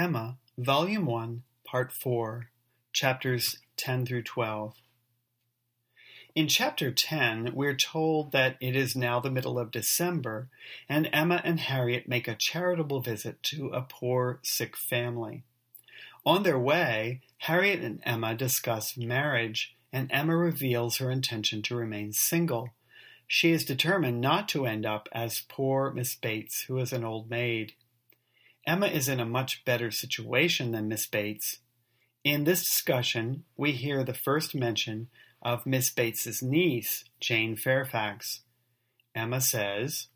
Emma, Volume 1, Part 4, Chapters 10 through 12. In Chapter 10, we're told that it is now the middle of December, and Emma and Harriet make a charitable visit to a poor, sick family. On their way, Harriet and Emma discuss marriage, and Emma reveals her intention to remain single. She is determined not to end up as poor Miss Bates, who is an old maid. Emma is in a much better situation than Miss Bates. In this discussion, we hear the first mention of Miss Bates's niece, Jane Fairfax. Emma says,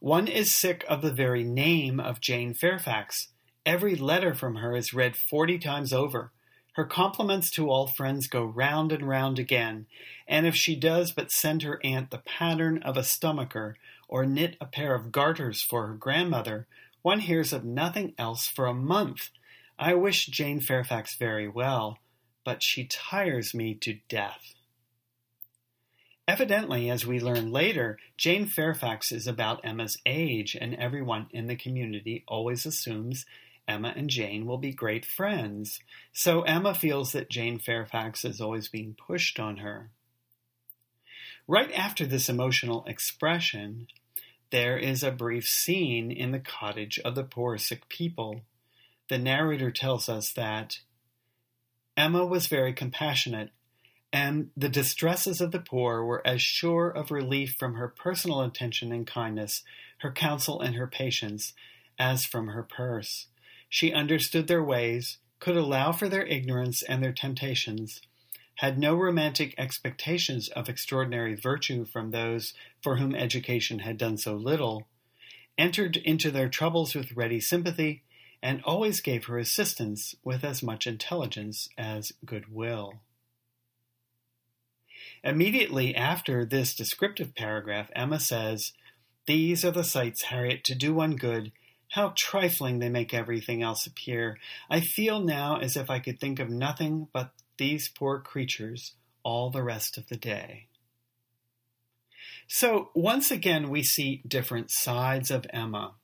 One is sick of the very name of Jane Fairfax. Every letter from her is read forty times over. Her compliments to all friends go round and round again, and if she does but send her aunt the pattern of a stomacher, or knit a pair of garters for her grandmother, one hears of nothing else for a month. I wish Jane Fairfax very well, but she tires me to death. Evidently, as we learn later, Jane Fairfax is about Emma's age, and everyone in the community always assumes Emma and Jane will be great friends. So Emma feels that Jane Fairfax is always being pushed on her. Right after this emotional expression, there is a brief scene in the cottage of the poor sick people. The narrator tells us that Emma was very compassionate, and the distresses of the poor were as sure of relief from her personal attention and kindness, her counsel and her patience, as from her purse. She understood their ways, could allow for their ignorance and their temptations, had no romantic expectations of extraordinary virtue from those for whom education had done so little, entered into their troubles with ready sympathy, and always gave her assistance with as much intelligence as goodwill. Immediately after this descriptive paragraph, Emma says, These are the sights, Harriet, to do one good. How trifling they make everything else appear. I feel now as if I could think of nothing but these poor creatures all the rest of the day. So, once again, we see different sides of Emma.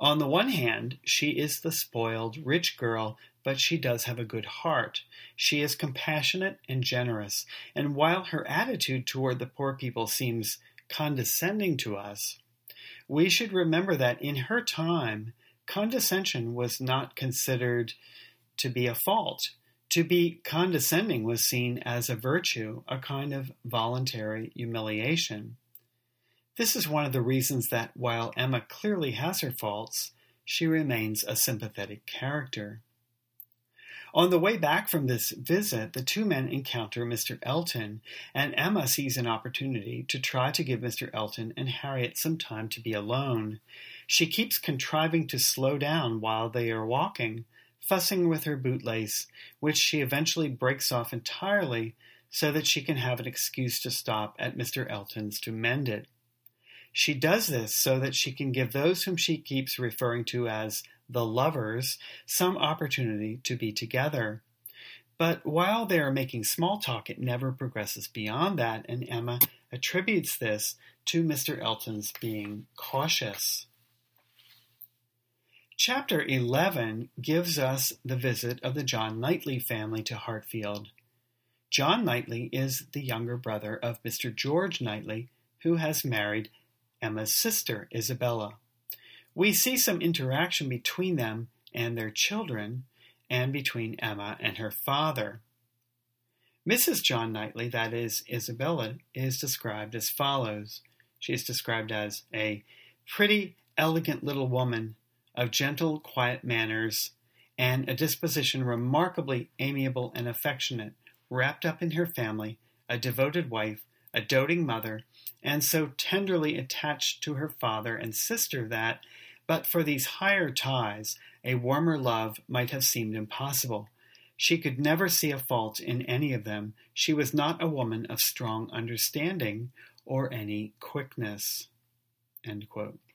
On the one hand, she is the spoiled, rich girl, but she does have a good heart. She is compassionate and generous, and while her attitude toward the poor people seems condescending to us, we should remember that in her time, condescension was not considered to be a fault. To be condescending was seen as a virtue, a kind of voluntary humiliation. This is one of the reasons that while Emma clearly has her faults, she remains a sympathetic character. On the way back from this visit, the two men encounter Mr. Elton, and Emma sees an opportunity to try to give Mr. Elton and Harriet some time to be alone. She keeps contriving to slow down while they are walking, fussing with her bootlace, which she eventually breaks off entirely so that she can have an excuse to stop at Mr. Elton's to mend it. She does this so that she can give those whom she keeps referring to as the lovers some opportunity to be together. But while they are making small talk, it never progresses beyond that, and Emma attributes this to Mr. Elton's being cautious. Chapter 11 gives us the visit of the John Knightley family to Hartfield. John Knightley is the younger brother of Mr. George Knightley, who has married Emma's sister, Isabella. We see some interaction between them and their children, and between Emma and her father. Mrs. John Knightley, that is, Isabella, is described as follows. She is described as a pretty, elegant little woman of gentle, quiet manners, and a disposition remarkably amiable and affectionate, wrapped up in her family, a devoted wife, a doting mother, and so tenderly attached to her father and sister that, but for these higher ties, a warmer love might have seemed impossible. She could never see a fault in any of them. She was not a woman of strong understanding or any quickness.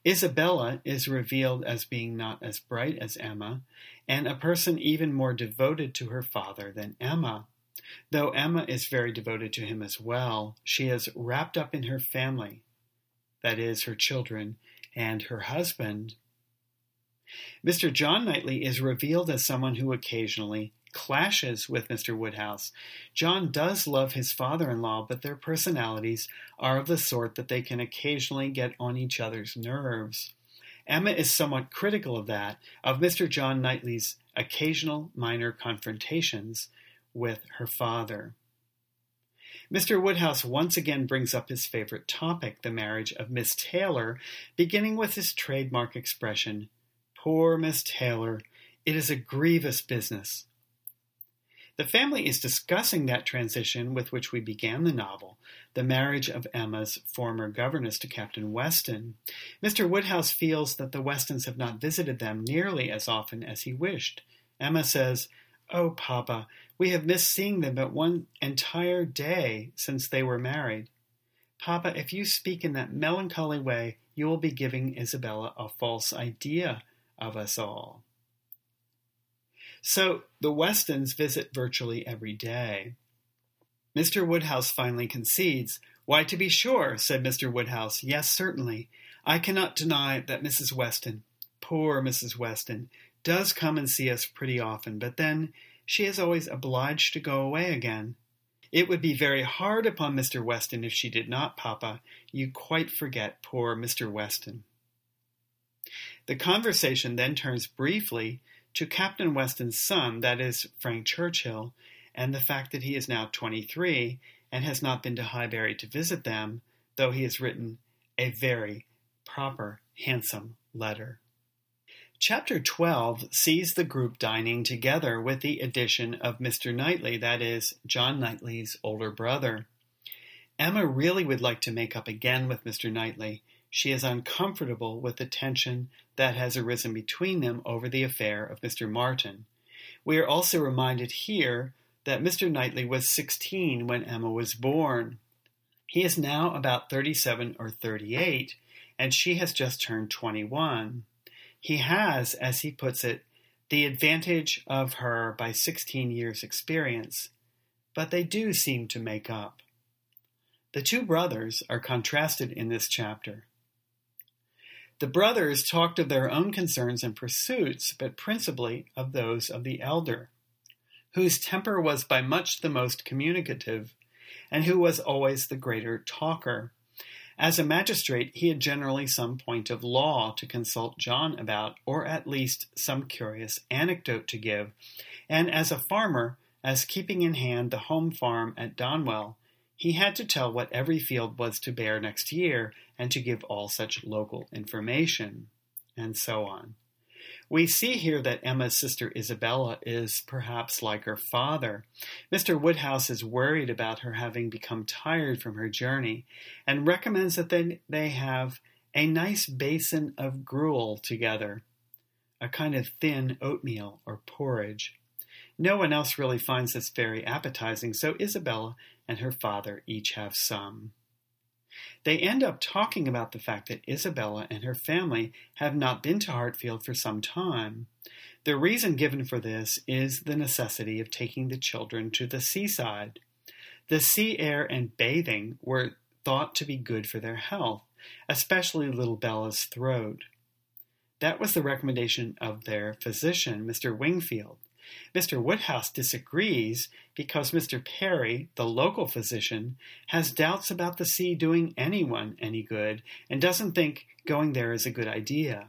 Isabella is revealed as being not as bright as Emma, and a person even more devoted to her father than Emma. Though Emma is very devoted to him as well, she is wrapped up in her family, that is, her children and her husband. Mr. John Knightley is revealed as someone who occasionally clashes with Mr. Woodhouse. John does love his father in law, but their personalities are of the sort that they can occasionally get on each other's nerves. Emma is somewhat critical of that, of Mr. John Knightley's occasional minor confrontations with her father. Mr. Woodhouse once again brings up his favorite topic, the marriage of Miss Taylor, beginning with his trademark expression, Poor Miss Taylor, it is a grievous business. The family is discussing that transition with which we began the novel, the marriage of Emma's former governess to Captain Weston. Mr. Woodhouse feels that the Westons have not visited them nearly as often as he wished. Emma says, Oh, Papa, we have missed seeing them but one entire day since they were married. Papa, if you speak in that melancholy way, you will be giving Isabella a false idea of us all. So the Westons visit virtually every day. Mr. Woodhouse finally concedes. Why, to be sure, said Mr. Woodhouse. Yes, certainly. I cannot deny that Mrs. Weston, poor Mrs. Weston, does come and see us pretty often, but then she is always obliged to go away again. It would be very hard upon Mr. Weston if she did not, Papa. You quite forget poor Mr. Weston. The conversation then turns briefly to Captain Weston's son, that is, Frank Churchill, and the fact that he is now 23 and has not been to Highbury to visit them, though he has written a very proper, handsome letter. Chapter 12 sees the group dining together with the addition of Mr. Knightley, that is, John Knightley's older brother. Emma really would like to make up again with Mr. Knightley, she is uncomfortable with the tension that has arisen between them over the affair of Mr. Martin. We are also reminded here that Mr. Knightley was 16 when Emma was born. He is now about 37 or 38, and she has just turned 21. He has, as he puts it, the advantage of her by 16 years' experience, but they do seem to make up. The two brothers are contrasted in this chapter. The brothers talked of their own concerns and pursuits, but principally of those of the elder, whose temper was by much the most communicative, and who was always the greater talker. As a magistrate, he had generally some point of law to consult John about, or at least some curious anecdote to give, and as a farmer, as keeping in hand the home farm at Donwell, he had to tell what every field was to bear next year and to give all such local information, and so on. We see here that Emma's sister Isabella is perhaps like her father. Mr. Woodhouse is worried about her having become tired from her journey and recommends that they, they have a nice basin of gruel together, a kind of thin oatmeal or porridge. No one else really finds this very appetizing, so Isabella and her father each have some. They end up talking about the fact that Isabella and her family have not been to Hartfield for some time. The reason given for this is the necessity of taking the children to the seaside. The sea air and bathing were thought to be good for their health, especially little Bella's throat. That was the recommendation of their physician, Mr. Wingfield. Mr. Woodhouse disagrees because Mr. Perry, the local physician, has doubts about the sea doing anyone any good and doesn't think going there is a good idea.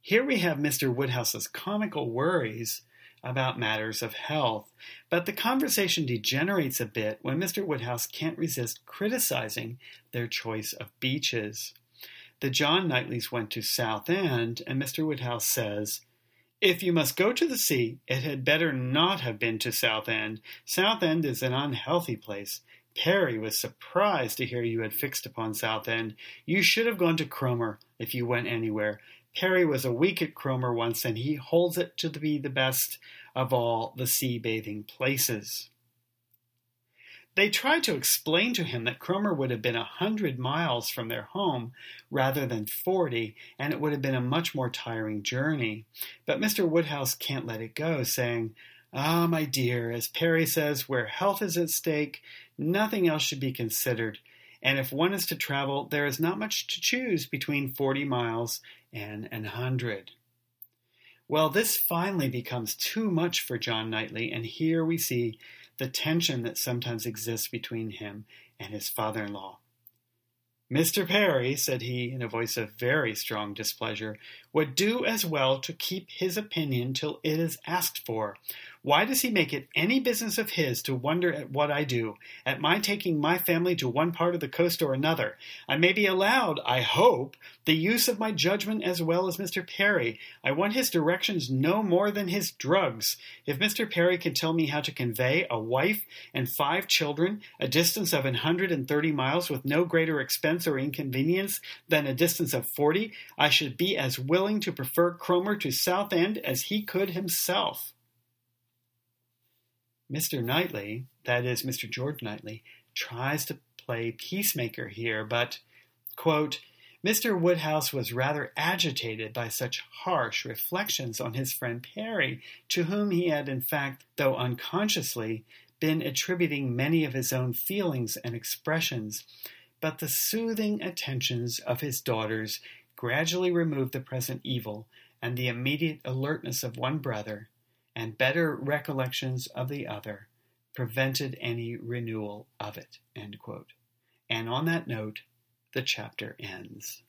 Here we have Mr. Woodhouse's comical worries about matters of health, but the conversation degenerates a bit when Mr. Woodhouse can't resist criticizing their choice of beaches. The John Knightleys went to Southend, and Mr. Woodhouse says, if you must go to the sea, it had better not have been to Southend. Southend is an unhealthy place. Perry was surprised to hear you had fixed upon Southend. You should have gone to Cromer if you went anywhere. Perry was a week at Cromer once, and he holds it to be the best of all the sea bathing places. They tried to explain to him that Cromer would have been a hundred miles from their home rather than forty, and it would have been a much more tiring journey. But Mr. Woodhouse can't let it go, saying, Ah, my dear, as Perry says, where health is at stake, nothing else should be considered. And if one is to travel, there is not much to choose between forty miles and an hundred. Well, this finally becomes too much for John Knightley, and here we see the tension that sometimes exists between him and his father in law. Mr. Perry, said he, in a voice of very strong displeasure, would do as well to keep his opinion till it is asked for. Why does he make it any business of his to wonder at what I do, at my taking my family to one part of the coast or another? I may be allowed, I hope, the use of my judgment as well as Mr. Perry. I want his directions no more than his drugs. If Mr. Perry can tell me how to convey a wife and five children a distance of an hundred and thirty miles with no greater expense or inconvenience than a distance of forty, I should be as willing to prefer Cromer to Southend as he could himself. Mr. Knightley, that is, Mr. George Knightley, tries to play peacemaker here, but, quote, Mr. Woodhouse was rather agitated by such harsh reflections on his friend Perry, to whom he had, in fact, though unconsciously, been attributing many of his own feelings and expressions. But the soothing attentions of his daughters gradually removed the present evil, and the immediate alertness of one brother and better recollections of the other prevented any renewal of it. And on that note, the chapter ends.